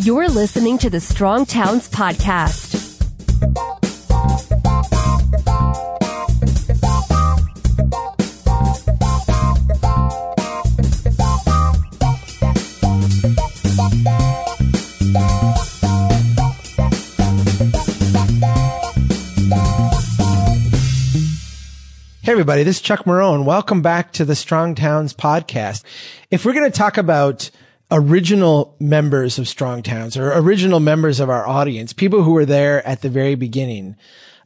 You're listening to the Strong Towns Podcast. Hey everybody, this is Chuck Marohn. Welcome back to the Strong Towns podcast. If we're going to talk about original members of Strong Towns or original members of our audience, people who were there at the very beginning,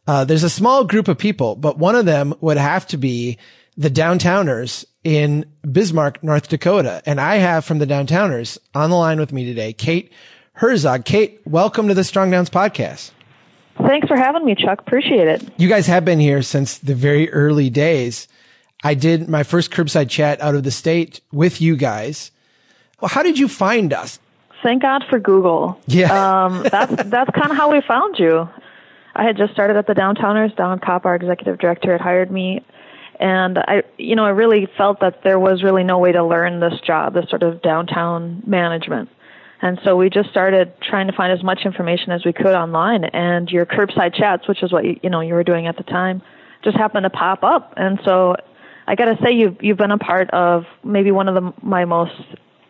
uh, there's a small group of people, but one of them would have to be the downtowners in Bismarck, North Dakota. And I have from the downtowners on the line with me today, Kate Herzog. Kate, welcome to the Strong Towns podcast. Thanks for having me, Chuck. Appreciate it. You guys have been here since the very early days. I did my first curbside chat out of the state with you guys. Well, how did you find us? Thank God for Google. Yeah. um, that's that's kind of how we found you. I had just started at the Downtowners. Dawn Kopp, our executive director, had hired me, and I, you know, I really felt that there was really no way to learn this job, this sort of downtown management. And so we just started trying to find as much information as we could online. And your curbside chats, which is what you, you know you were doing at the time, just happened to pop up. And so I got to say, you've you've been a part of maybe one of the my most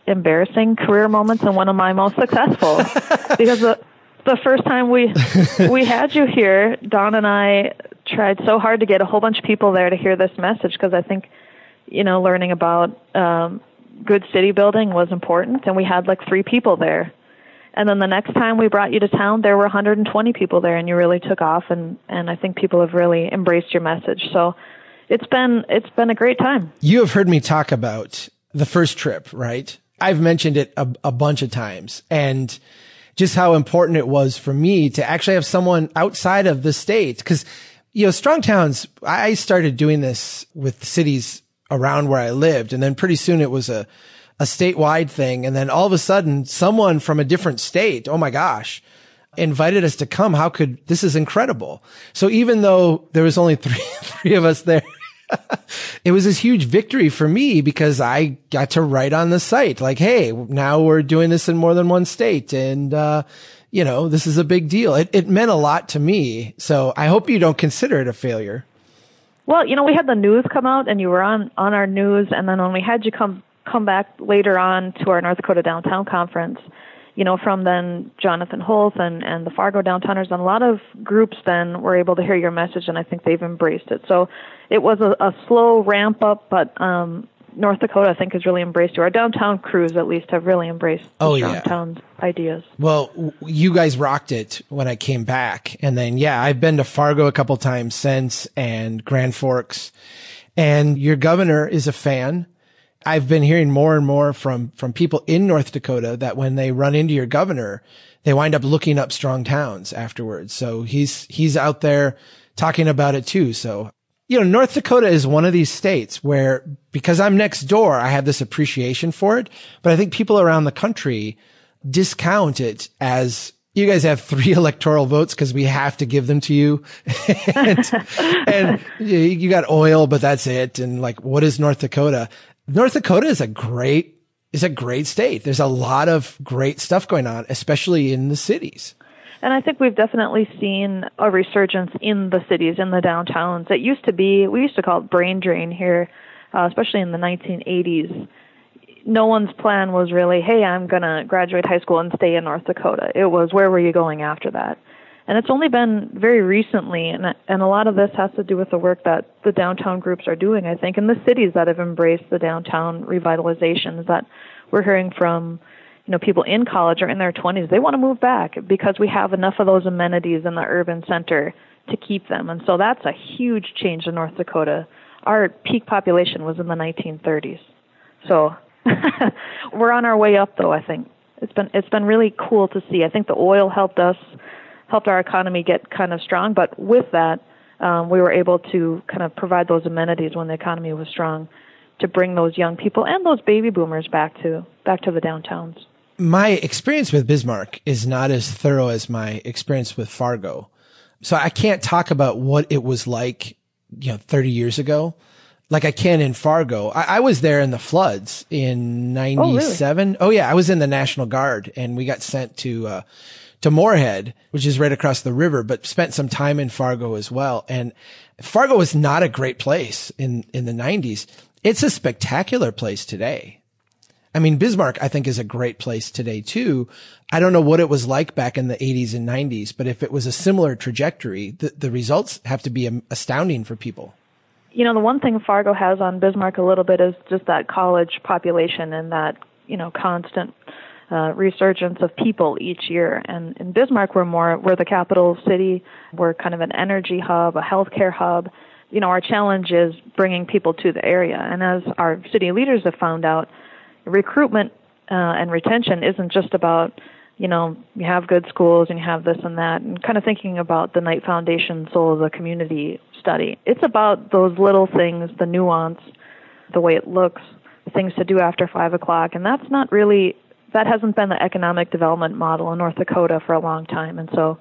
embarrassing career moments and one of my most successful because the the first time we we had you here, Dawn and I tried so hard to get a whole bunch of people there to hear this message because I think you know learning about um, good city building was important, and we had like three people there. And then the next time we brought you to town, there were 120 people there, and you really took off. And and I think people have really embraced your message. So it's been it's been a great time. You have heard me talk about the first trip, right? I've mentioned it a, a bunch of times, and just how important it was for me to actually have someone outside of the state. Cause, you know, strong towns, I started doing this with cities around where I lived. And then pretty soon it was a, a statewide thing. And then all of a sudden someone from a different state, oh my gosh, invited us to come. How could, this is incredible. So even though there was only three, three of us there, it was this huge victory for me because I got to write on the site like, Hey, now we're doing this in more than one state. And, uh, you know, this is a big deal. It, it meant a lot to me. So I hope you don't consider it a failure. Well, you know, we had the news come out, and you were on on our news, and then when we had you come come back later on to our North Dakota Downtown Conference, you know, from then Jonathan Holt and and the Fargo Downtowners, and a lot of groups then were able to hear your message, and I think they've embraced it. So it was a, a slow ramp up, but um, North Dakota, I think, has really embraced you. Our downtown crews, at least, have really embraced oh, the yeah. downtown ideas. Well, you guys rocked it when I came back. And then, yeah, I've been to Fargo a couple times since and Grand Forks. And your governor is a fan. I've been hearing more and more from, from people in North Dakota that when they run into your governor, they wind up looking up strong towns afterwards. So he's, he's out there talking about it too. So you know, North Dakota is one of these states where because I'm next door, I have this appreciation for it. But I think people around the country discount it as you guys have three electoral votes because we have to give them to you. and, and you got oil, but that's it. And like, what is North Dakota? North Dakota is a great, is a great state. There's a lot of great stuff going on, especially in the cities. And I think we've definitely seen a resurgence in the cities, in the downtowns. It used to be, we used to call it brain drain here, uh, especially in the 1980s. No one's plan was really, hey, I'm going to graduate high school and stay in North Dakota. It was, where were you going after that? And it's only been very recently, and, and a lot of this has to do with the work that the downtown groups are doing, I think, and the cities that have embraced the downtown revitalizations that we're hearing from you know, people in college or in their 20s, they want to move back because we have enough of those amenities in the urban center to keep them. And so that's a huge change in North Dakota. Our peak population was in the 1930s. So we're on our way up though, I think. It's been it's been really cool to see. I think the oil helped us helped our economy get kind of strong, but with that, um, we were able to kind of provide those amenities when the economy was strong to bring those young people and those baby boomers back to back to the downtowns my experience with Bismarck is not as thorough as my experience with Fargo. So I can't talk about what it was like, you know, 30 years ago. like I can in Fargo. I, I was there in the floods in '97. Oh, really? oh, yeah, I was in the National Guard, and we got sent to uh, to Moorhead, which is right across the river, but spent some time in Fargo as well. And Fargo was not a great place in in the '90s. It's a spectacular place today. I mean, Bismarck, I think, is a great place today too. I don't know what it was like back in the 80s and 90s, but if it was a similar trajectory, the, the results have to be astounding for people you know, the one thing Fargo has on Bismarck a little bit is just that college population and that, you know, constant uh, resurgence of people each year. And in Bismarck, we're more, we're the capital city. We're kind of an energy hub, a healthcare hub. You know, our challenge is bringing people to the area. And as our city leaders have found out, recruitment uh, and retention isn't just about you know, you have good schools and you have this and that, and kind of thinking about the Knight Foundation Soul of the Community study. It's about those little things, the nuance, the way it looks, things to do after five o'clock, and that's not really that hasn't been the economic development model in North Dakota for a long time, and so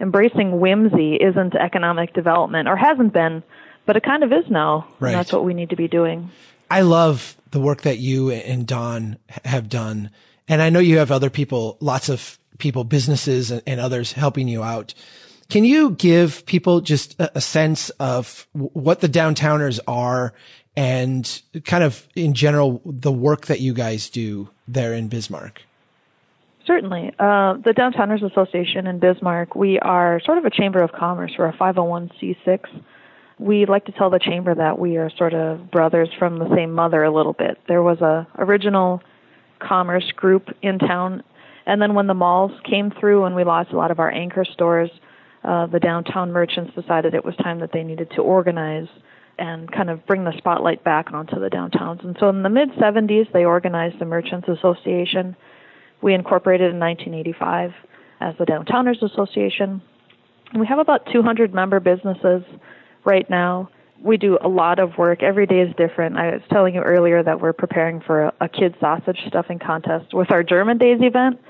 embracing whimsy isn't economic development or hasn't been, but it kind of is now. Right. And that's what we need to be doing. I love the work that you and Dawn have done and I know you have other people, lots of people, businesses and, others helping you out. Can you give people just a sense of what the downtowners are and kind of in general the work that you guys do there in Bismarck? Certainly. Uh, the Downtowners Association in Bismarck, we are sort of a chamber of commerce. We're a 501c6. We like to tell the chamber that we are sort of brothers from the same mother a little bit. There was a original commerce group in town. And then when the malls came through and we lost a lot of our anchor stores, uh, the downtown merchants decided it was time that they needed to organize and kind of bring the spotlight back onto the downtowns. And so in the mid 70s, they organized the Merchants Association. We incorporated in 1985 as the Downtowners Association. We have about 200 member businesses right now we do a lot of work. Every day is different. I was telling you earlier that we're preparing for a, a kid sausage stuffing contest with our German Days event.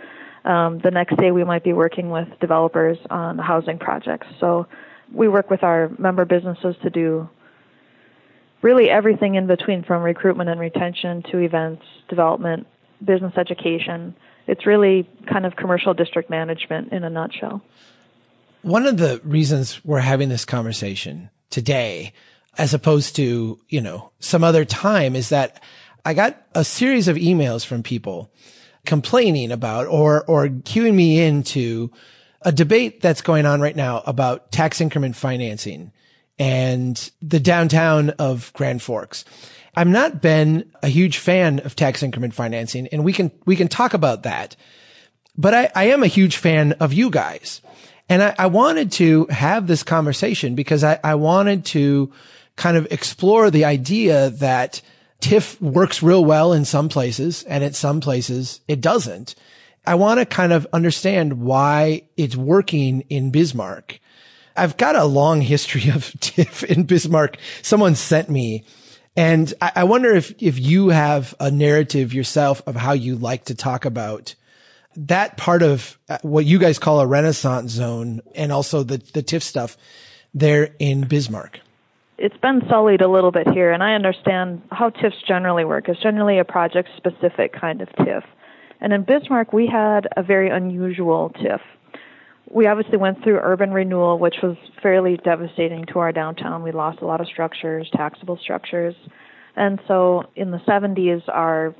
Um, the next day, we might be working with developers on housing projects. So we work with our member businesses to do really everything in between from recruitment and retention to events, development, business education. It's really kind of commercial district management in a nutshell. One of the reasons we're having this conversation today as opposed to, you know, some other time is that I got a series of emails from people complaining about or, or queuing me into a debate that's going on right now about tax increment financing and the downtown of Grand Forks. I've not been a huge fan of tax increment financing and we can, we can talk about that. But I, I am a huge fan of you guys. And I, I wanted to have this conversation because I, I wanted to kind of explore the idea that TIF works real well in some places and at some places it doesn't. I want to kind of understand why it's working in Bismarck. I've got a long history of TIF in Bismarck. Someone sent me and I, I wonder if, if you have a narrative yourself of how you like to talk about that part of uh, what you guys call a renaissance zone and also the, the TIF stuff there in Bismarck it's been sullied a little bit here, and I understand how TIFs generally work. It's generally a project specific kind of TIF. And in Bismarck, we had a very unusual TIF. We obviously went through urban renewal, which was fairly devastating to our downtown. We lost a lot of structures, taxable structures. And so in the 70s, our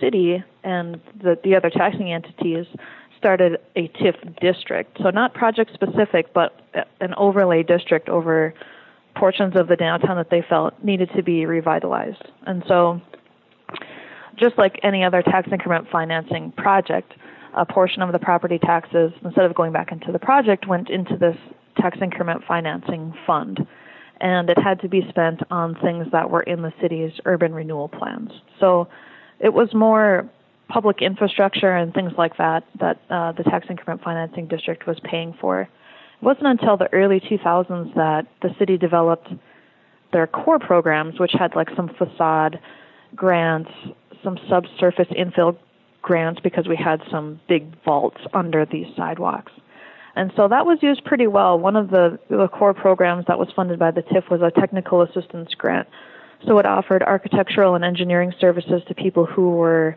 city and the, the other taxing entities started a TIF district. So not project specific, but an overlay district over portions of the downtown that they felt needed to be revitalized. And so, just like any other tax increment financing project, a portion of the property taxes, instead of going back into the project, went into this tax increment financing fund. And it had to be spent on things that were in the city's urban renewal plans. So it was more public infrastructure and things like that that uh, the tax increment financing district was paying for. It wasn't until the early 2000s that the city developed their core programs, which had like some facade grants, some subsurface infill grants because we had some big vaults under these sidewalks. And so that was used pretty well. One of the, the core programs that was funded by the TIF was a technical assistance grant. So it offered architectural and engineering services to people who were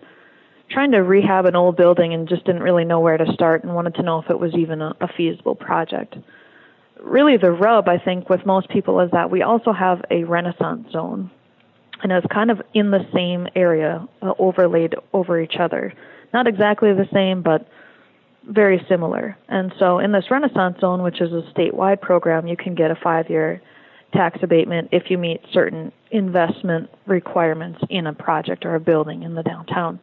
trying to rehab an old building and just didn't really know where to start and wanted to know if it was even a, a feasible project. Really, the rub, I think, with most people is that we also have a Renaissance zone. And it's kind of in the same area, uh, overlaid over each other. Not exactly the same, but very similar. And so in this Renaissance Zone, which is a statewide program, you can get a five year tax abatement if you meet certain investment requirements in a project or a building in the downtown.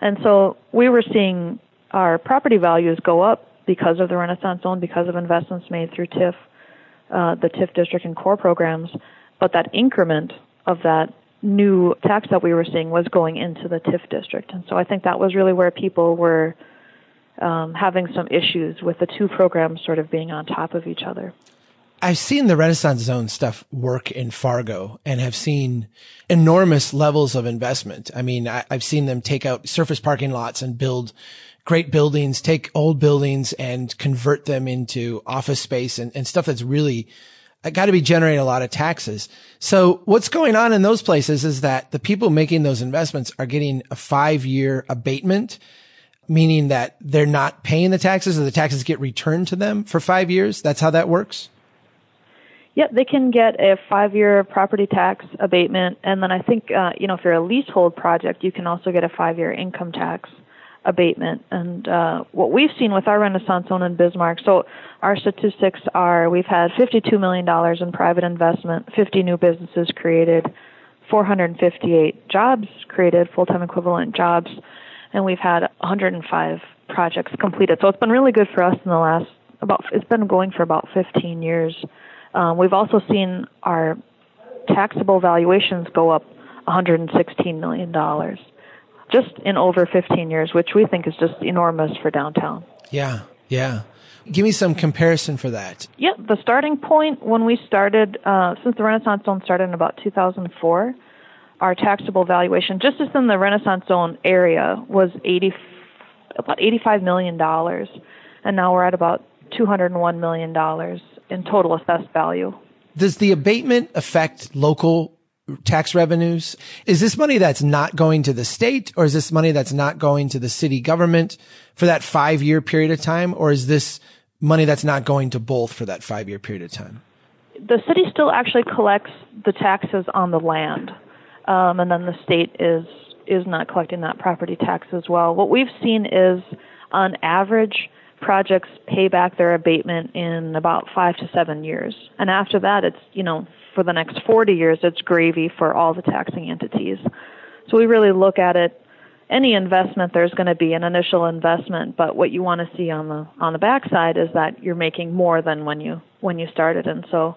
And so we were seeing our property values go up because of the Renaissance Zone, because of investments made through TIF, uh, the TIF district and core programs. But that increment of that new tax that we were seeing was going into the TIF district. And so I think that was really where people were um, having some issues with the two programs sort of being on top of each other. I've seen the Renaissance Zone stuff work in Fargo and have seen enormous levels of investment. I mean, I, have seen them take out surface parking lots and build great buildings, take old buildings and convert them into office space and, and stuff that's really got to be generating a lot of taxes. So what's going on in those places is that the people making those investments are getting a five year abatement meaning that they're not paying the taxes or the taxes get returned to them for five years? That's how that works? Yep, they can get a five-year property tax abatement, and then I think uh, you know if you're a leasehold project, you can also get a five-year income tax abatement. And uh, what we've seen with our Renaissance Zone in Bismarck, so our statistics are we've had 52 million dollars in private investment, 50 new businesses created, 458 jobs created, full-time equivalent jobs and we've had 105 projects completed. So it's been really good for us in the last about. It's been going for about 15 years. Um, we've also seen our taxable valuations go up 116 million dollars just in over 15 years, which we think is just enormous for downtown. Yeah, yeah. Give me some comparison for that. Yeah, the starting point when we started, uh, since the Renaissance Zone started in about 2004, our taxable valuation, just as in the Renaissance Zone area, was 80, about $85 million. And now we're at about $201 million in total assessed value. Does the abatement affect local tax revenues? Is this money that's not going to the state or is this money that's not going to the city government for that five year period of time? Or is this money that's not going to both for that five year period of time? The city still actually collects the taxes on the land um, and then the state is is not collecting that property tax as well. What we've seen is, on average, projects pay back their abatement in about five to seven years, and after that, it's you know for the next 40 years, it's gravy for all the taxing entities. So we really look at it. Any investment, there's going to be an initial investment, but what you want to see on the on the backside is that you're making more than when you when you started. And so,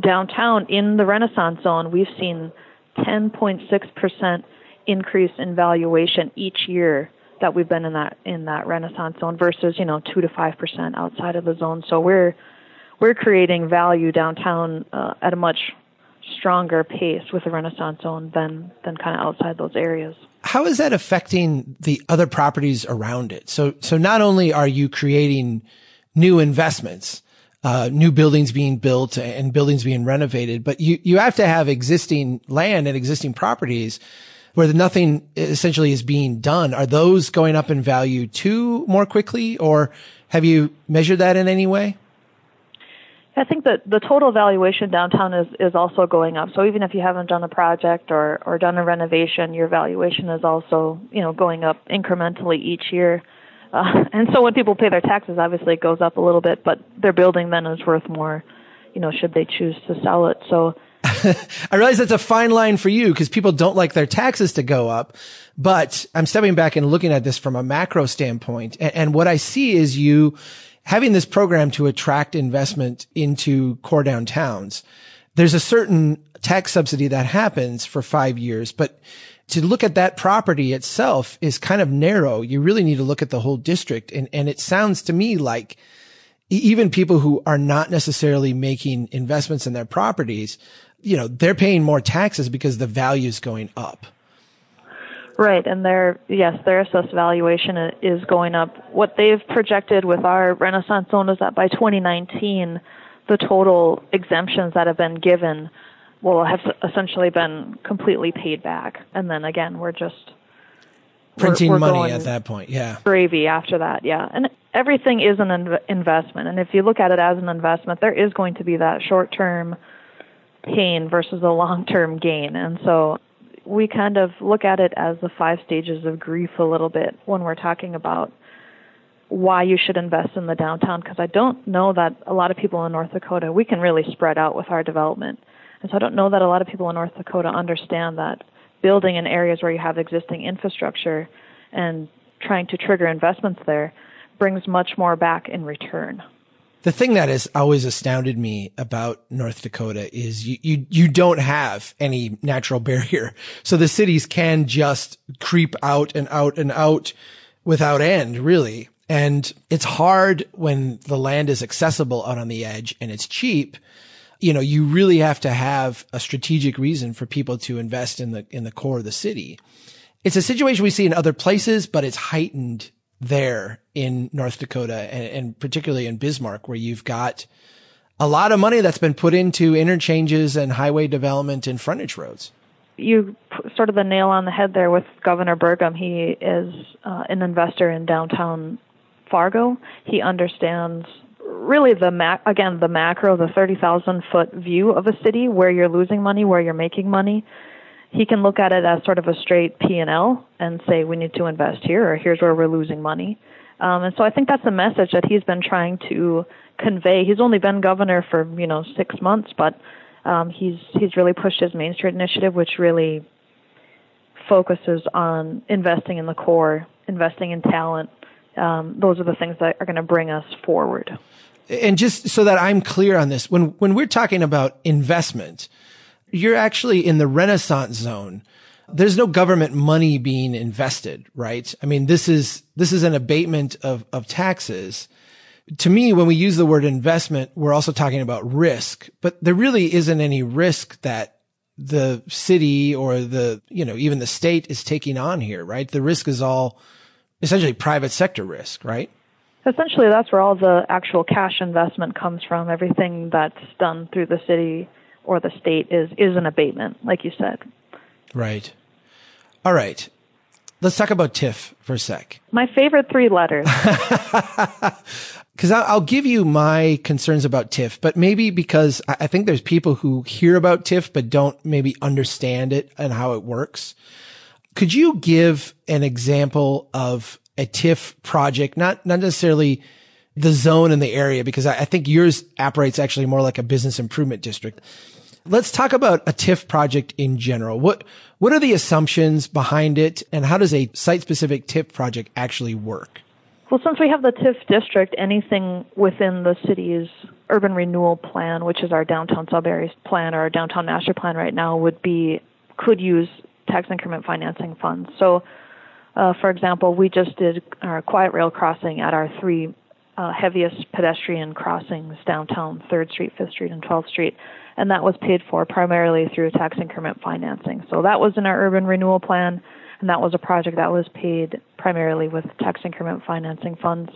downtown in the Renaissance Zone, we've seen 10.6% increase in valuation each year that we've been in that in that renaissance zone versus you know 2 to 5% outside of the zone so we're we're creating value downtown uh, at a much stronger pace with the renaissance zone than than kind of outside those areas how is that affecting the other properties around it so so not only are you creating new investments uh, new buildings being built and buildings being renovated, but you, you have to have existing land and existing properties where nothing essentially is being done. Are those going up in value too more quickly or have you measured that in any way? I think that the total valuation downtown is, is also going up. So even if you haven't done a project or, or done a renovation, your valuation is also, you know, going up incrementally each year. Uh, and so when people pay their taxes, obviously it goes up a little bit, but their building then is worth more, you know, should they choose to sell it. So I realize that's a fine line for you because people don't like their taxes to go up. But I'm stepping back and looking at this from a macro standpoint. And, and what I see is you having this program to attract investment into core downtowns. There's a certain tax subsidy that happens for five years, but to look at that property itself is kind of narrow. You really need to look at the whole district. And, and it sounds to me like even people who are not necessarily making investments in their properties, you know, they're paying more taxes because the value is going up. Right, and their yes, their assessed valuation is going up. What they've projected with our Renaissance zone is that by 2019, the total exemptions that have been given will have essentially been completely paid back. And then again, we're just printing we're, we're money at that point. Yeah. Gravy after that. Yeah. And everything is an inv- investment. And if you look at it as an investment, there is going to be that short term pain versus the long term gain. And so we kind of look at it as the five stages of grief a little bit when we're talking about why you should invest in the downtown because I don't know that a lot of people in North Dakota we can really spread out with our development. And so I don't know that a lot of people in North Dakota understand that building in areas where you have existing infrastructure and trying to trigger investments there brings much more back in return. The thing that has always astounded me about North Dakota is you, you, you don't have any natural barrier. So the cities can just creep out and out and out without end, really. And it's hard when the land is accessible out on the edge and it's cheap. You know, you really have to have a strategic reason for people to invest in the, in the core of the city. It's a situation we see in other places, but it's heightened there in North Dakota and, and particularly in Bismarck where you've got a lot of money that's been put into interchanges and highway development and frontage roads you sort of the nail on the head there with Governor Burgum. He is uh, an investor in downtown Fargo. He understands really the mac again the macro, the thirty thousand foot view of a city where you're losing money, where you're making money. He can look at it as sort of a straight P and L and say we need to invest here, or here's where we're losing money. Um, and so I think that's a message that he's been trying to convey. He's only been governor for you know six months, but um, he's he's really pushed his Main Street initiative, which really focuses on investing in the core, investing in talent, um, those are the things that are going to bring us forward. And just so that I'm clear on this, when when we're talking about investment, you're actually in the renaissance zone. There's no government money being invested, right? I mean, this is this is an abatement of of taxes. To me, when we use the word investment, we're also talking about risk, but there really isn't any risk that the city or the, you know, even the state is taking on here, right? The risk is all essentially private sector risk, right? Essentially, that's where all the actual cash investment comes from. Everything that's done through the city or the state is is an abatement, like you said. Right. All right. Let's talk about TIF for a sec. My favorite three letters. Because I'll give you my concerns about TIF, but maybe because I think there's people who hear about TIF but don't maybe understand it and how it works. Could you give an example of a TIF project, not, not necessarily the zone in the area, because I, I think yours operates actually more like a business improvement district. Let's talk about a TIF project in general. What, what are the assumptions behind it and how does a site specific TIF project actually work? Well, since we have the TIF district, anything within the city's urban renewal plan, which is our downtown sub area plan or our downtown master plan right now, would be could use tax increment financing funds. So, uh, for example, we just did our quiet rail crossing at our three uh, heaviest pedestrian crossings downtown 3rd Street, 5th Street, and 12th Street. And that was paid for primarily through tax increment financing. So that was in our urban renewal plan, and that was a project that was paid primarily with tax increment financing funds.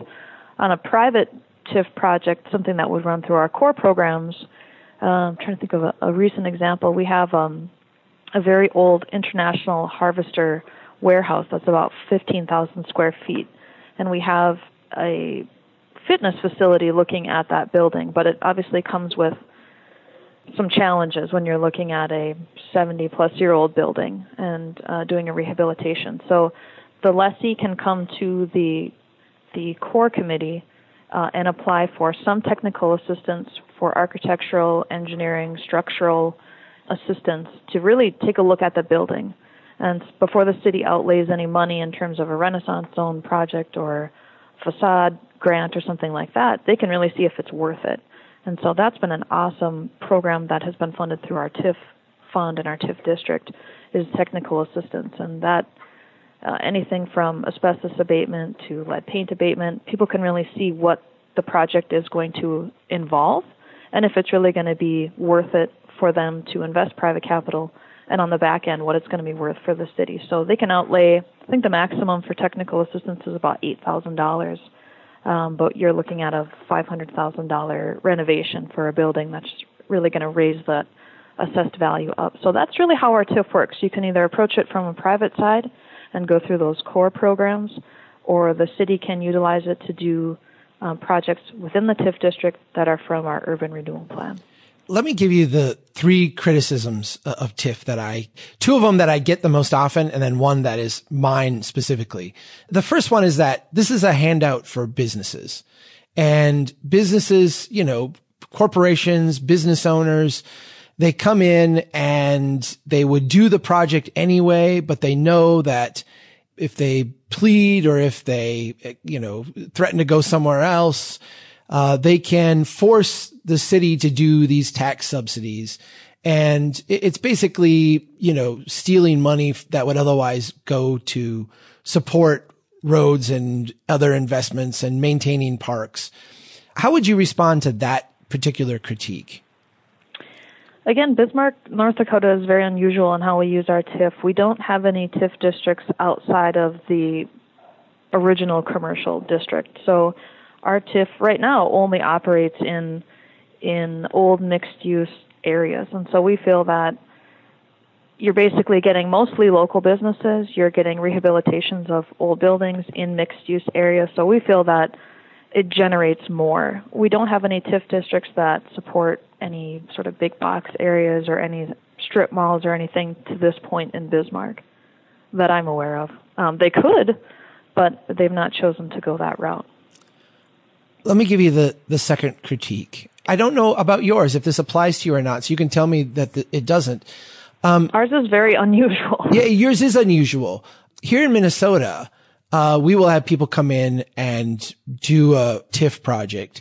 On a private TIF project, something that would run through our core programs, uh, I'm trying to think of a, a recent example. We have um, a very old international harvester warehouse that's about 15,000 square feet. And we have a fitness facility looking at that building, but it obviously comes with some challenges when you're looking at a 70 plus year old building and uh, doing a rehabilitation. So the lessee can come to the the core committee uh, and apply for some technical assistance for architectural, engineering, structural, assistance to really take a look at the building. And before the city outlays any money in terms of a Renaissance Zone project or facade grant or something like that, they can really see if it's worth it. And so that's been an awesome program that has been funded through our TIF fund and our TIF district is technical assistance. And that uh, anything from asbestos abatement to lead paint abatement, people can really see what the project is going to involve and if it's really going to be worth it for them to invest private capital and on the back end what it's going to be worth for the city. So they can outlay, I think the maximum for technical assistance is about $8,000. Um, but you're looking at a $500,000 renovation for a building that's really going to raise that assessed value up. So that's really how our TIF works. You can either approach it from a private side and go through those core programs, or the city can utilize it to do um, projects within the TIF district that are from our urban renewal plan. Let me give you the three criticisms uh, of TIF that I, two of them that I get the most often, and then one that is mine specifically. The first one is that this is a handout for businesses and businesses, you know, corporations, business owners, they come in and they would do the project anyway, but they know that if they plead or if they, you know, threaten to go somewhere else, uh, they can force the city to do these tax subsidies. And it's basically, you know, stealing money that would otherwise go to support roads and other investments and maintaining parks. How would you respond to that particular critique? Again, Bismarck, North Dakota is very unusual in how we use our TIF. We don't have any TIF districts outside of the original commercial district. So our TIF right now only operates in in old mixed use areas. And so we feel that you're basically getting mostly local businesses, you're getting rehabilitations of old buildings in mixed use areas. So we feel that it generates more. We don't have any TIF districts that support any sort of big box areas or any strip malls or anything to this point in Bismarck that I'm aware of. Um, they could, but they've not chosen to go that route. Let me give you the, the second critique. I don't know about yours, if this applies to you or not, so you can tell me that the, it doesn't. Um, Ours is very unusual. yeah, yours is unusual. Here in Minnesota, uh, we will have people come in and do a TIF project.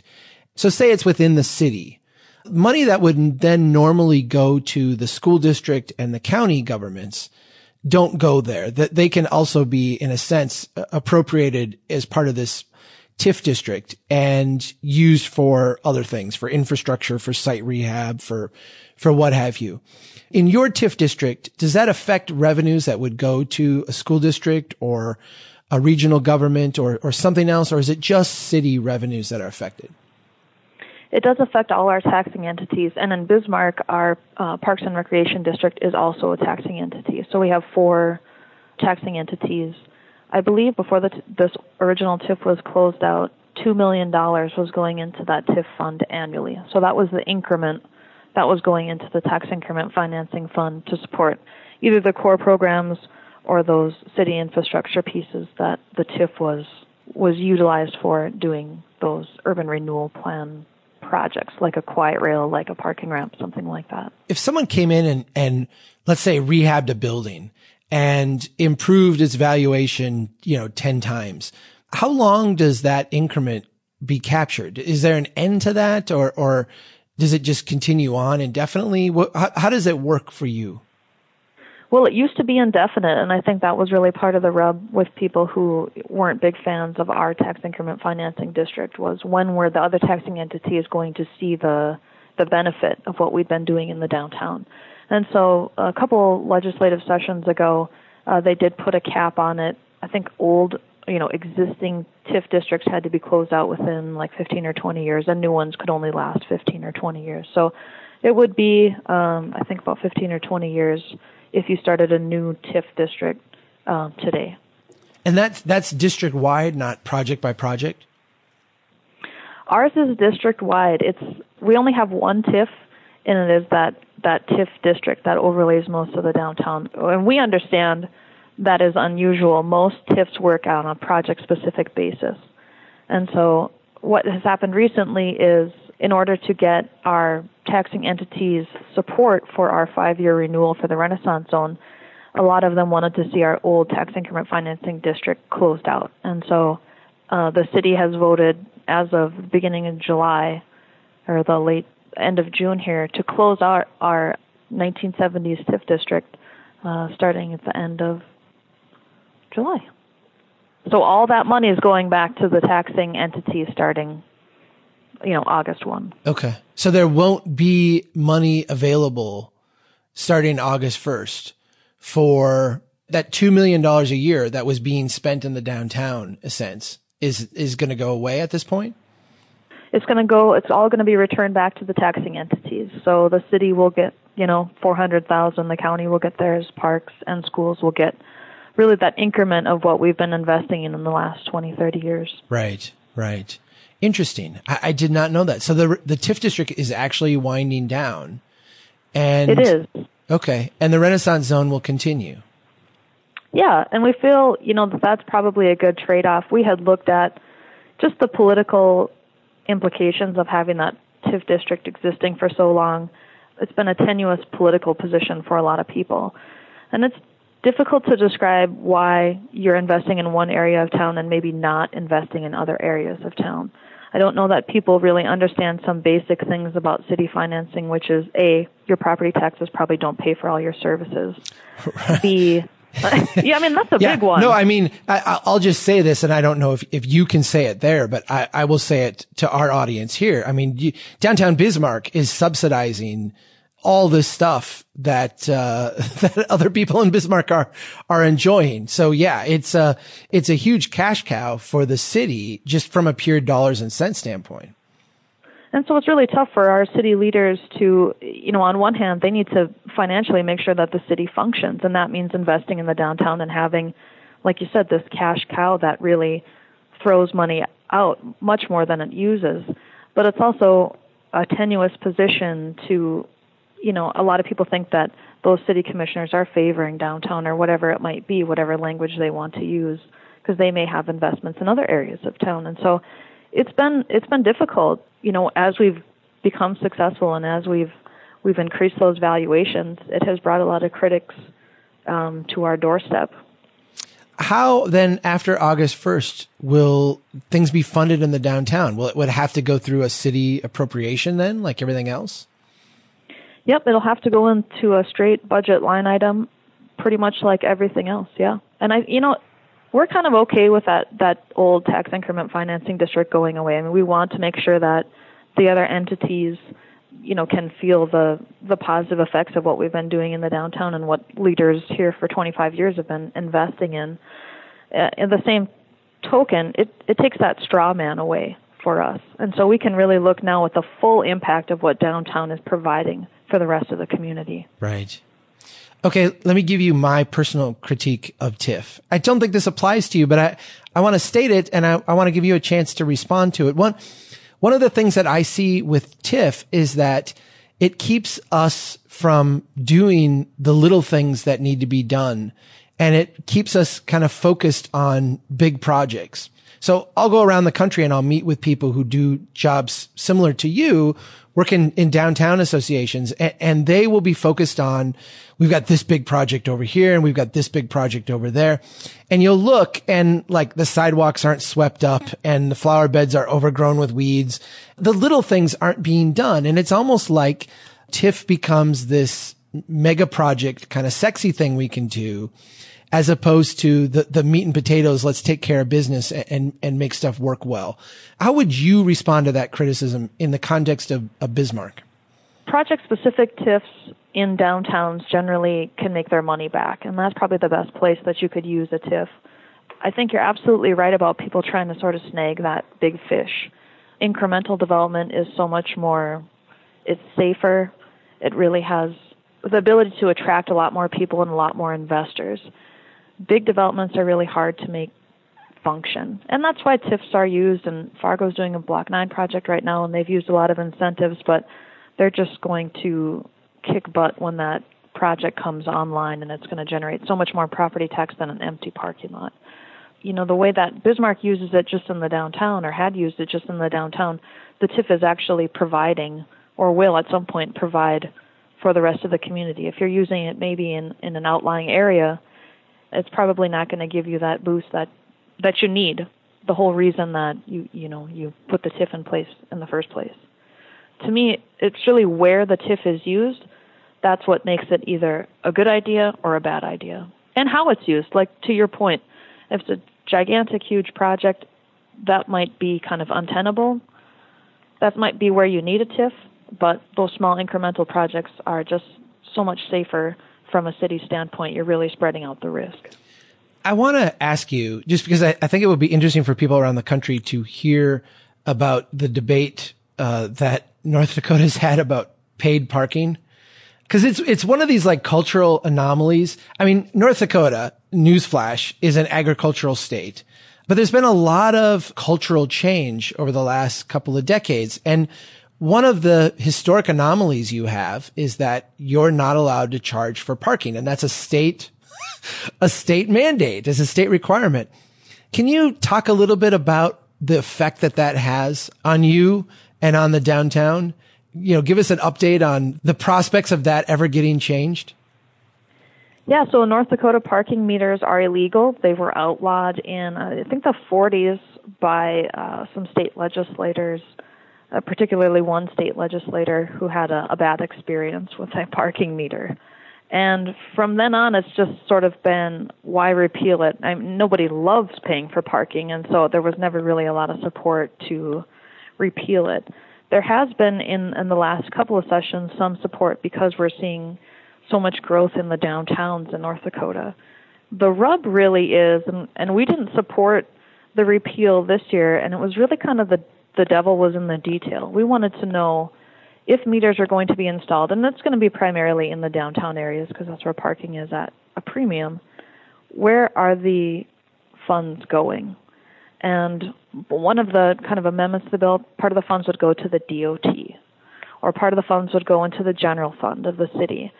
So say it's within the city. Money that would then normally go to the school district and the county governments don't go there. That they can also be, in a sense, appropriated as part of this TIF district and used for other things, for infrastructure, for site rehab, for, for what have you. In your TIF district, does that affect revenues that would go to a school district or a regional government or, or something else, or is it just city revenues that are affected? It does affect all our taxing entities, and in Bismarck, our uh, Parks and Recreation District is also a taxing entity. So we have four taxing entities. I believe before the this original TIF was closed out, two million dollars was going into that TIF fund annually. So that was the increment that was going into the tax increment financing fund to support either the core programs or those city infrastructure pieces that the TIF was was utilized for doing those urban renewal plan projects like a quiet rail, like a parking ramp, something like that. If someone came in and, and let's say rehabbed a building and improved its valuation, you know, 10 times, how long does that increment be captured? Is there an end to that or, or does it just continue on indefinitely? What, how, how does it work for you? Well, it used to be indefinite, and I think that was really part of the rub with people who weren't big fans of our tax increment financing district was when were the other taxing entities going to see the the benefit of what we've been doing in the downtown. And so a couple legislative sessions ago, uh, they did put a cap on it. I think old, you know, existing TIF districts had to be closed out within like 15 or 20 years, and new ones could only last 15 or 20 years. So it would be, um, I think, about 15 or 20 years if you started a new TIF district uh, today. And that's that's district wide, not project by project. Ours is district wide. It's we only have one TIF, and it is that that TIF district that overlays most of the downtown. And we understand that is unusual. Most TIFs work out on a project specific basis. And so what has happened recently is in order to get our taxing entities support for our five year renewal for the Renaissance Zone, a lot of them wanted to see our old tax increment financing district closed out. And so uh, the city has voted as of the beginning of July or the late end of June here to close our, our 1970s TIF district uh, starting at the end of July. So all that money is going back to the taxing entities starting you know, August 1. Okay. So there won't be money available starting August 1st for that $2 million a year that was being spent in the downtown, a sense, is, is going to go away at this point? It's going to go it's all going to be returned back to the taxing entities. So the city will get you know 400,000 the county will get theirs parks and schools will get really that increment of what we've been investing in in the last 20 30 years. Right right. Interesting. I, I did not know that. So the the TIF district is actually winding down and it is. Okay. And the renaissance zone will continue. Yeah. And we feel you know that that's probably a good trade off we had looked at just the political implications of having that TIF district existing for so long. It's been a tenuous political position for a lot of people. And it's difficult to describe why you're investing in one area of town and maybe not investing in other areas of town. I don't know that people really understand some basic things about city financing, which is A, your property taxes probably don't pay for all your services. Right. B, yeah, I mean that's a yeah, big one. No, I mean I, will just say this, and I don't know if, if you can say it there, but I, I will say it to our audience here. I mean, you, downtown Bismarck is subsidizing all this stuff that uh, that other people in Bismarck are are enjoying. So yeah, it's a it's a huge cash cow for the city, just from a pure dollars and cents standpoint. And so it's really tough for our city leaders to, you know, on one hand, they need to financially make sure that the city functions, and that means investing in the downtown and having, like you said, this cash cow that really throws money out much more than it uses. But it's also a tenuous position to, you know, a lot of people think that those city commissioners are favoring downtown or whatever it might be, whatever language they want to use, because they may have investments in other areas of town. And so it's been it's been difficult you know, as we've become successful and as we've we've increased those valuations, it has brought a lot of critics um, to our doorstep. How then, after August first, will things be funded in the downtown? Will it would it have to go through a city appropriation then, like everything else? Yep, it'll have to go into a straight budget line item, pretty much like everything else. Yeah, and I, you know, we're kind of okay with that that old tax increment financing district going away. I mean, we want to make sure that the other entities, you know, can feel the the positive effects of what we've been doing in the downtown and what leaders here for 25 years have been investing in. Uh, in the same token, it it takes that straw man away for us, and so we can really look now at the full impact of what downtown is providing for the rest of the community. Right. Okay, let me give you my personal critique of TIF. I don't think this applies to you, but I, I want to state it and I, I want to give you a chance to respond to it. One, one of the things that I see with TIF is that it keeps us from doing the little things that need to be done. And it keeps us kind of focused on big projects. So I'll go around the country and I'll meet with people who do jobs similar to you, work in, in downtown associations, and, and they will be focused on, we've got this big project over here and we've got this big project over there. And you'll look and like the sidewalks aren't swept up and the flower beds are overgrown with weeds. The little things aren't being done. And it's almost like TIF becomes this mega project kind of sexy thing we can do as opposed to the, the meat and potatoes. Let's take care of business and, and make stuff work well. How would you respond to that criticism in the context of, of Bismarck? Project specific TIFs in downtowns generally can make their money back, and that's probably the best place that you could use a TIF. I think you're absolutely right about people trying to sort of snag that big fish. Incremental development is so much more, it's safer. It really has the ability to attract a lot more people and a lot more investors big developments are really hard to make function. And that's why TIFs are used, and Fargo's doing a Block 9 project right now, and they've used a lot of incentives, but they're just going to kick butt when that project comes online, and it's going to generate so much more property tax than an empty parking lot. You know, the way that Bismarck uses it just in the downtown, or had used it just in the downtown, the TIF is actually providing, or will at some point provide, for the rest of the community. If you're using it maybe in, in an outlying area, it's probably not going to give you that boost that that you need. The whole reason that you you know you put the TIF in place in the first place. To me, it's really where the TIF is used. That's what makes it either a good idea or a bad idea, and how it's used. Like to your point, if it's a gigantic, huge project, that might be kind of untenable. That might be where you need a TIF, but those small incremental projects are just so much safer from a city standpoint, you're really spreading out the risk. I want to ask you, just because I, I, think it would be interesting for people around the country to hear about the debate uh, that North Dakota's had about paid parking? Because it's it's one of these like cultural anomalies. I mean, North Dakota, newsflash, is an agricultural state, but there's been a lot of cultural change over the last couple of decades, and one of the historic anomalies you have is that you're not allowed to charge for parking, and that's a state a state mandate, as a state requirement. Can you talk a little bit about the effect that that has on you and on the downtown? You know, give us an update on the prospects of that ever getting changed. Yeah, so in North Dakota parking meters are illegal. They were outlawed in, uh, I think, the 40s by uh, some state legislators, uh, particularly one state legislator who had a, a bad experience with a parking meter. And from then on, it's just sort of been why repeal it? I nobody loves paying for parking, and so there was never really a lot of support to repeal it. There has been in, in the last couple of sessions some support because we're seeing so much growth in the downtowns in North Dakota. The rub really is, and, and we didn't support the repeal this year, and it was really kind of the the devil was in the detail. We wanted to know if meters are going to be installed, and that's going to be primarily in the downtown areas because that's where parking is at a premium, where are the funds going? And one of the kind of amendments to the bill, part of the funds would go to the DOT, or part of the funds would go into the general fund of the city.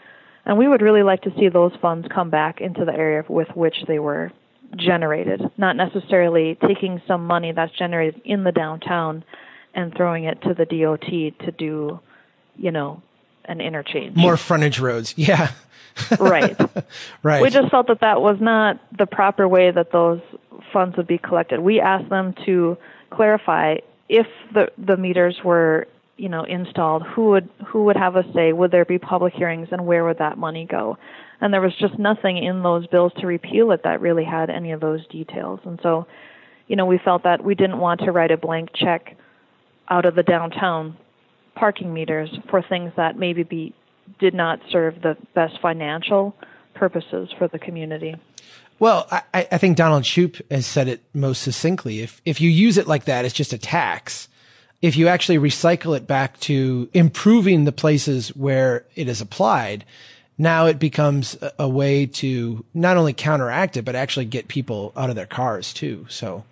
And we would really like to see those funds come back into the area with which they were generated, not necessarily taking some money that's generated in the downtown and throwing it to the DOT to do you know, an interchange. More frontage roads. Yeah. right. right. We just felt that that was not the proper way that those funds would be collected. We asked them to clarify if the the meters were, you know, installed, who would who would have a say? Would there be public hearings and where would that money go? And there was just nothing in those bills to repeal it that really had any of those details. And so, you know, we felt that we didn't want to write a blank check out of the downtown parking meters for things that maybe be did not serve the best financial purposes for the community. Well, I, I think Donald Shoup has said it most succinctly. If if you use it like that, it's just a tax. If you actually recycle it back to improving the places where it is applied, now it becomes a, a way to not only counteract it, but actually get people out of their cars too. So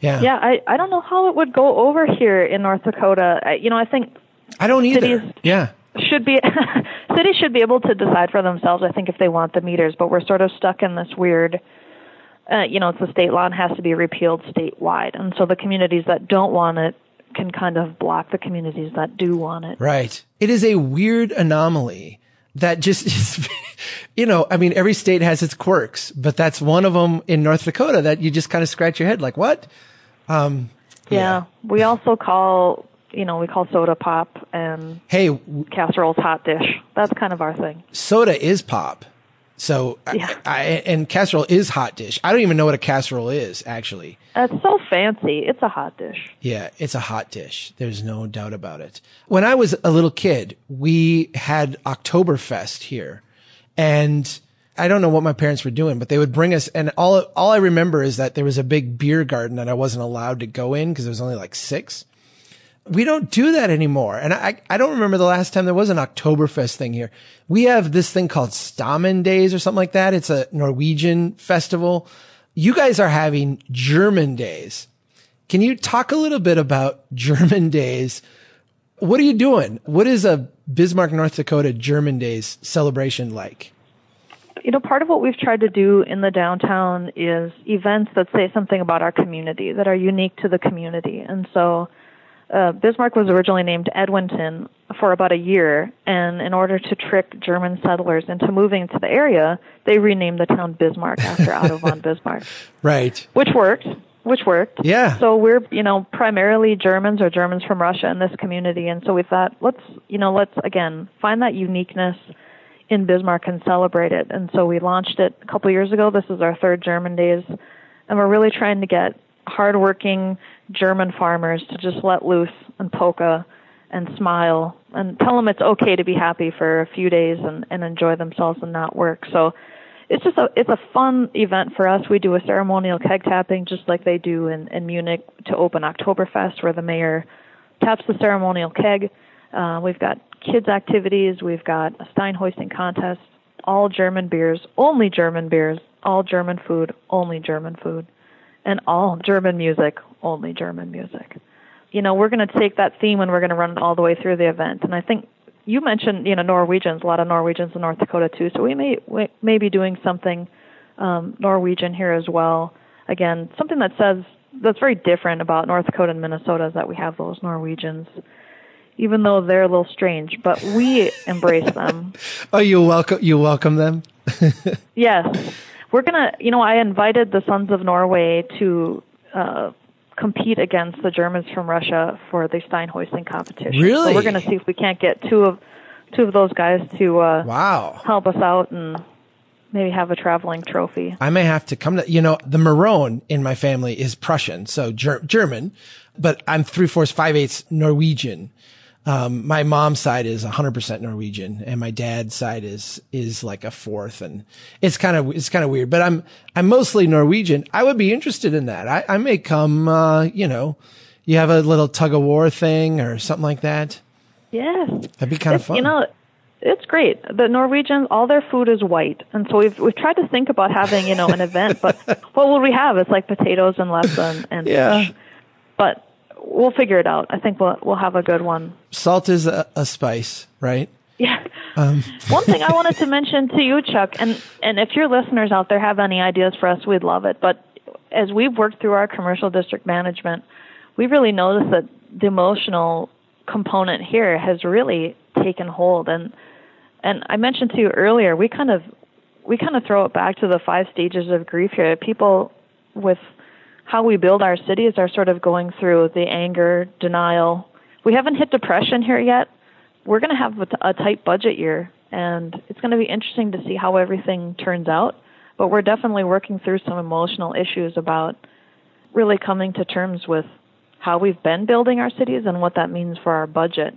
yeah. Yeah, I, I don't know how it would go over here in North Dakota. I, you know, I think I don't either. Cities yeah. Should be cities should be able to decide for themselves. I think if they want the meters, but we're sort of stuck in this weird. Uh, you know, it's a state law and has to be repealed statewide, and so the communities that don't want it can kind of block the communities that do want it. Right. It is a weird anomaly that just is, you know, I mean, every state has its quirks, but that's one of them in North Dakota that you just kind of scratch your head like, what? Um, yeah. yeah. We also call, you know, we call soda pop and hey, casseroles hot dish. That's kind of our thing. Soda is pop. So, yeah. I, I, and casserole is hot dish. I don't even know what a casserole is, actually. It's so fancy. It's a hot dish. Yeah, it's a hot dish. There's no doubt about it. When I was a little kid, we had Oktoberfest here. And I don't know what my parents were doing, but they would bring us, and all all I remember is that there was a big beer garden that I wasn't allowed to go in because there was only like six. We don't do that anymore, and I I don't remember the last time there was an Oktoberfest thing here. We have this thing called Stammen Days or something like that. It's a Norwegian festival. You guys are having German Days. Can you talk a little bit about German Days? What are you doing? What is a Bismarck, North Dakota German Days celebration like? you know, part of what we've tried to do in the downtown is events that say something about our community, that are unique to the community. And so uh, Bismarck was originally named Edwinton for about a year, and in order to trick German settlers into moving to the area, they renamed the town Bismarck after Otto von Bismarck. Right. Which worked. Which worked. Yeah. So we're, you know, primarily Germans or Germans from Russia in this community, and so we thought, let's, you know, let's again find that uniqueness in Bismarck and celebrate it. And so we launched it a couple years ago. This is our third German Days, and we're really trying to get hardworking German farmers to just let loose and polka and smile and tell them it's okay to be happy for a few days and, and enjoy themselves and not work. So it's just a it's a fun event for us. We do a ceremonial keg tapping just like they do in, in Munich to open Oktoberfest, where the mayor taps the ceremonial keg. Uh, we've got kids activities. We've got a Stein hoisting contest. All German beers, only German beers. All German food, only German food, and all German music, only German music. You know, we're going to take that theme and we're going to run it all the way through the event. And I think you mentioned you know Norwegians, a lot of Norwegians in North Dakota too. So we may we may be doing something um, Norwegian here as well. Again, something that says that's very different about North Dakota and Minnesota is that we have those Norwegians, even though they're a little strange, but we embrace them. oh, you welcome you welcome them. yes, we're gonna. You know, I invited the Sons of Norway to. Uh, compete against the Germans from Russia for the Stein hoisting competition. Really? So we're going to see if we can't get two of two of those guys to uh, wow help us out and maybe have a traveling trophy. I may have to come to you know the Marohn in my family is Prussian, so ger- German, but I'm three fourths five eighths Norwegian. Um, my mom's side is 100% Norwegian and my dad's side is, is like a fourth. And it's kind of, it's kind of weird, but I'm, I'm mostly Norwegian. I would be interested in that. I, I may come, uh, you know, you have a little tug of war thing or something like that. Yes. That'd be kind it's, of fun. You know, it's great. The Norwegians, all their food is white, and so we've we've tried to think about having you know an event, but what will we have? It's like potatoes and lefse and, and yeah. fish. But we'll figure it out. I think we'll we'll have a good one. Salt is a, a spice, right? Yeah. Um. one thing I wanted to mention to you, Chuck, and and if your listeners out there have any ideas for us, we'd love it. But as we've worked through our commercial district management, we really noticed that the emotional component here has really taken hold and and I mentioned to you earlier, we kind of we kind of throw it back to the five stages of grief here. People with how we build our cities are sort of going through the anger, denial. We haven't hit depression here yet. We're going to have a tight budget year, and it's going to be interesting to see how everything turns out. But we're definitely working through some emotional issues about really coming to terms with how we've been building our cities and what that means for our budget.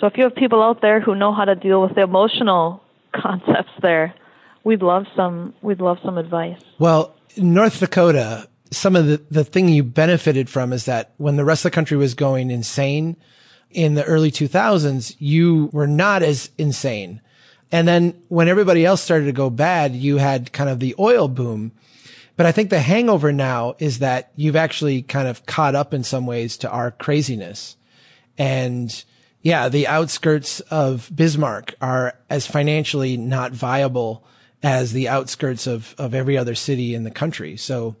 So if you have people out there who know how to deal with the emotional concepts there, we'd love some we'd love some advice. Well, North Dakota some of the, the thing you benefited from is that when the rest of the country was going insane in the early 2000s, you were not as insane. And then when everybody else started to go bad, you had kind of the oil boom. But I think the hangover now is that you've actually kind of caught up in some ways to our craziness. And yeah, the outskirts of Bismarck are as financially not viable as the outskirts of, of every other city in the country. So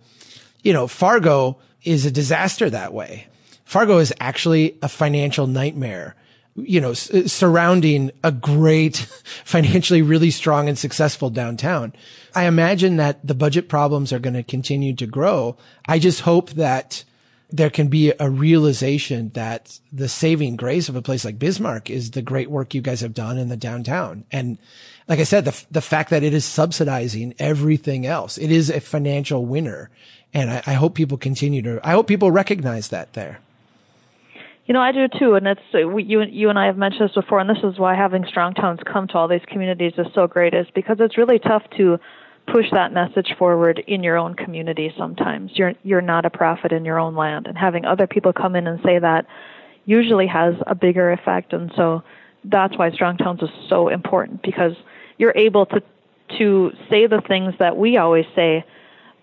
you know, Fargo is a disaster that way. Fargo is actually a financial nightmare, you know, s- uh, surrounding a great, financially really strong and successful downtown. I imagine that the budget problems are going to continue to grow. I just hope that there can be a realization that the saving grace of a place like Bismarck is the great work you guys have done in the downtown. And like I said, the, the fact that it is subsidizing everything else, it is a financial winner. And I, I hope people continue to, I hope people recognize that there. You know, I do too, and it's uh, you. You and I have mentioned this before, and this is why having strong towns come to all these communities is so great. Is because it's really tough to push that message forward in your own community. Sometimes you're you're not a prophet in your own land, and having other people come in and say that usually has a bigger effect. And so that's why strong towns is so important because you're able to to say the things that we always say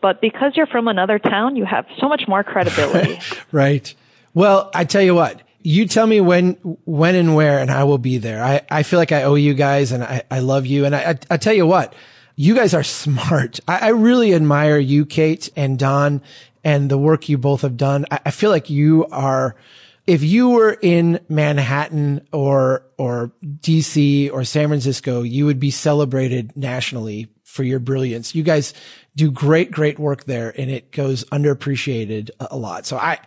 but because you're from another town, you have so much more credibility. right. Well, I tell you what, you tell me when, when and where, and I will be there. I, I feel like I owe you guys and I, I love you. And I, I, I tell you what, you guys are smart. I, I, really admire you, Kate and Dawn and the work you both have done. I, I feel like you are, if you were in Manhattan or, or DC or San Francisco, you would be celebrated nationally for your brilliance. You guys do great, great work there and it goes underappreciated a lot. So I,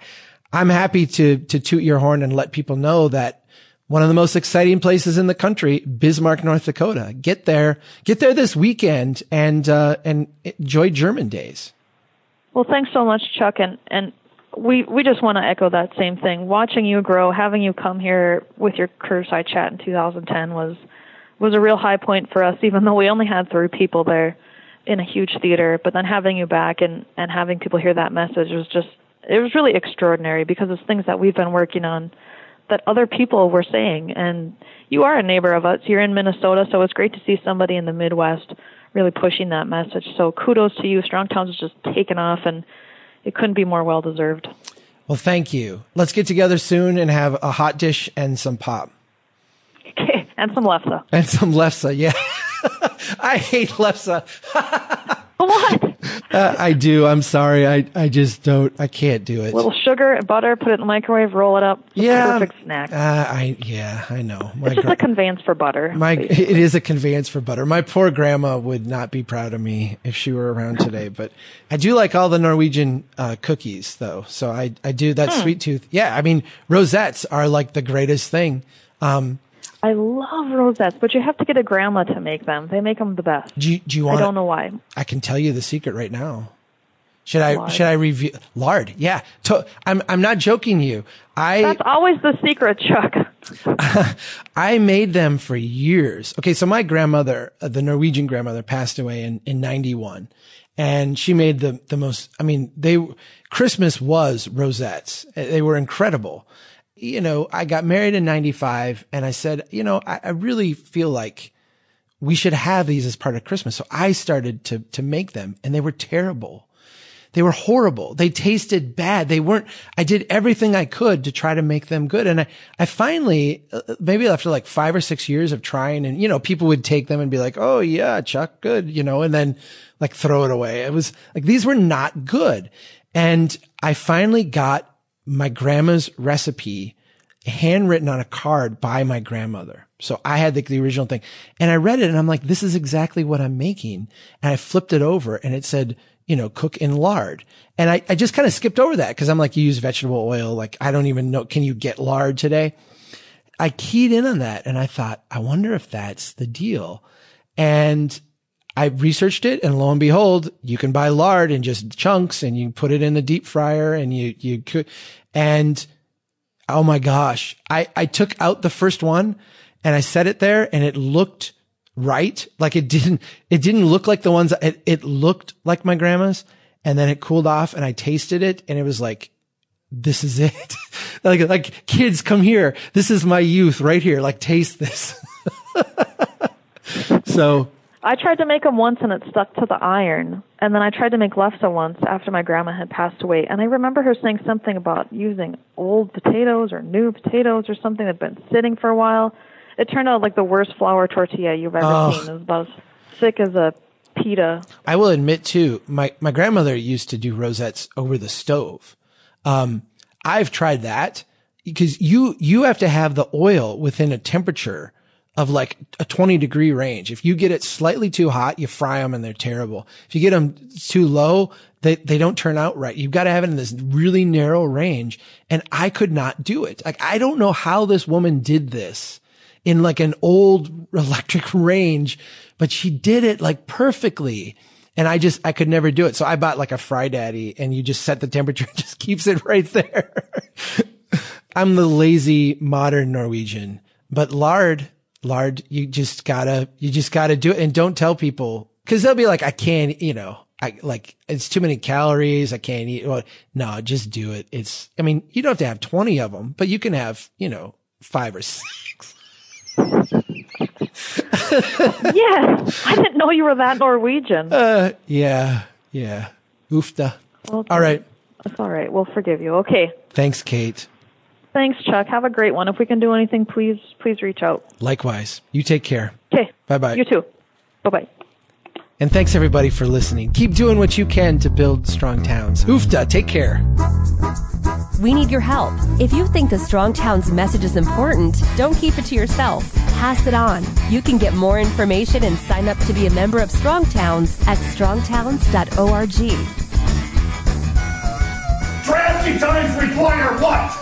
I'm happy to, to toot your horn and let people know that one of the most exciting places in the country, Bismarck, North Dakota. Get there, get there this weekend and, uh, and enjoy German days. Well, thanks so much, Chuck. And, and we, we just want to echo that same thing. Watching you grow, having you come here with your curbside chat in 2010 was, was a real high point for us, even though we only had three people there in a huge theater, but then having you back and and having people hear that message was just it was really extraordinary because it's things that we've been working on that other people were saying and you are a neighbor of us. You're in Minnesota, so it's great to see somebody in the Midwest really pushing that message. So kudos to you. Strong Towns is just taken off and it couldn't be more well deserved. Well, thank you. Let's get together soon and have a hot dish and some pop. Okay, and some lefse. And some lefse, yeah. I hate lefse. what? Uh, I do. I'm sorry. I, I just don't. I can't do it. A little sugar and butter. Put it in the microwave. Roll it up. It's yeah, perfect snack. Uh, I yeah. I know. My it's just a conveyance for butter. My basically. it is a conveyance for butter. My poor grandma would not be proud of me if she were around today. But I do like all the Norwegian uh, cookies though. So I I do that hmm. sweet tooth. Yeah. I mean rosettes are like the greatest thing. Um, I love rosettes, but you have to get a grandma to make them. They make them the best. Do you, do you want? I don't know why. I can tell you the secret right now. Should I? Lard. Should I review lard? Yeah, to, I'm. I'm not joking. You. I. That's always the secret, Chuck. I made them for years. Okay, so my grandmother, uh, the Norwegian grandmother, passed away in in '91, and she made the the most. I mean, they Christmas was rosettes. They were incredible you know, I got married in 95 and I said, you know, I, I, really feel like we should have these as part of Christmas. So I started to, to make them and they were terrible. They were horrible. They tasted bad. They weren't, I did everything I could to try to make them good. And I, I finally, uh, maybe after like five or six years of trying and, you know, people would take them and be like, Oh yeah, Chuck, good, you know, and then like throw it away. It was like, these were not good. And I finally got my grandma's recipe handwritten on a card by my grandmother. So I had the, the, original thing and I read it and I'm like, this is exactly what I'm making. And I flipped it over and it said, you know, cook in lard. And I, I just kind of skipped over that because I'm like, you use vegetable oil. Like, I don't even know. Can you get lard today? I keyed in on that and I thought, I wonder if that's the deal. And I researched it and lo and behold, you can buy lard in just chunks and you put it in the deep fryer and you, you could, and oh my gosh, I, I took out the first one and I set it there and it looked right. Like it didn't, it didn't look like the ones, it, it looked like my grandma's and then it cooled off and I tasted it and it was like, this is it. like, like kids come here. This is my youth right here. Like taste this. so I tried to make them once and it stuck to the iron. And then I tried to make lefse once after my grandma had passed away. And I remember her saying something about using old potatoes or new potatoes or something that had been sitting for a while. It turned out like the worst flour tortilla you've ever oh. seen. It was about as thick as a pita. I will admit too, my, my grandmother used to do rosettes over the stove. Um, I've tried that because you, you have to have the oil within a temperature of like a 20 degree range. If you get it slightly too hot, you fry them and they're terrible. If you get them too low, they, they don't turn out right. You've got to have it in this really narrow range. And I could not do it. Like, I don't know how this woman did this in like an old electric range, but she did it like perfectly. And I just, I could never do it. So I bought like a fry daddy and you just set the temperature and just keeps it right there. I'm the lazy modern Norwegian, but lard lard, you just gotta, you just gotta do it and don't tell people cause they'll be like, I can't, you know, I like, it's too many calories. I can't eat. Well, no, just do it. It's, I mean, you don't have to have 20 of them, but you can have, you know, five or six. yeah. I didn't know you were that Norwegian. Uh, yeah. Yeah. Oofta. Well, all right. That's all right. We'll forgive you. Okay. Thanks, Kate. Thanks, Chuck. Have a great one. If we can do anything, please, please reach out. Likewise. You take care. Okay. Bye bye. You too. Bye bye. And thanks everybody for listening. Keep doing what you can to build strong towns. Oofta, take care. We need your help. If you think the Strong Towns message is important, don't keep it to yourself. Pass it on. You can get more information and sign up to be a member of Strong Towns at strongtowns.org. Drastic times require what?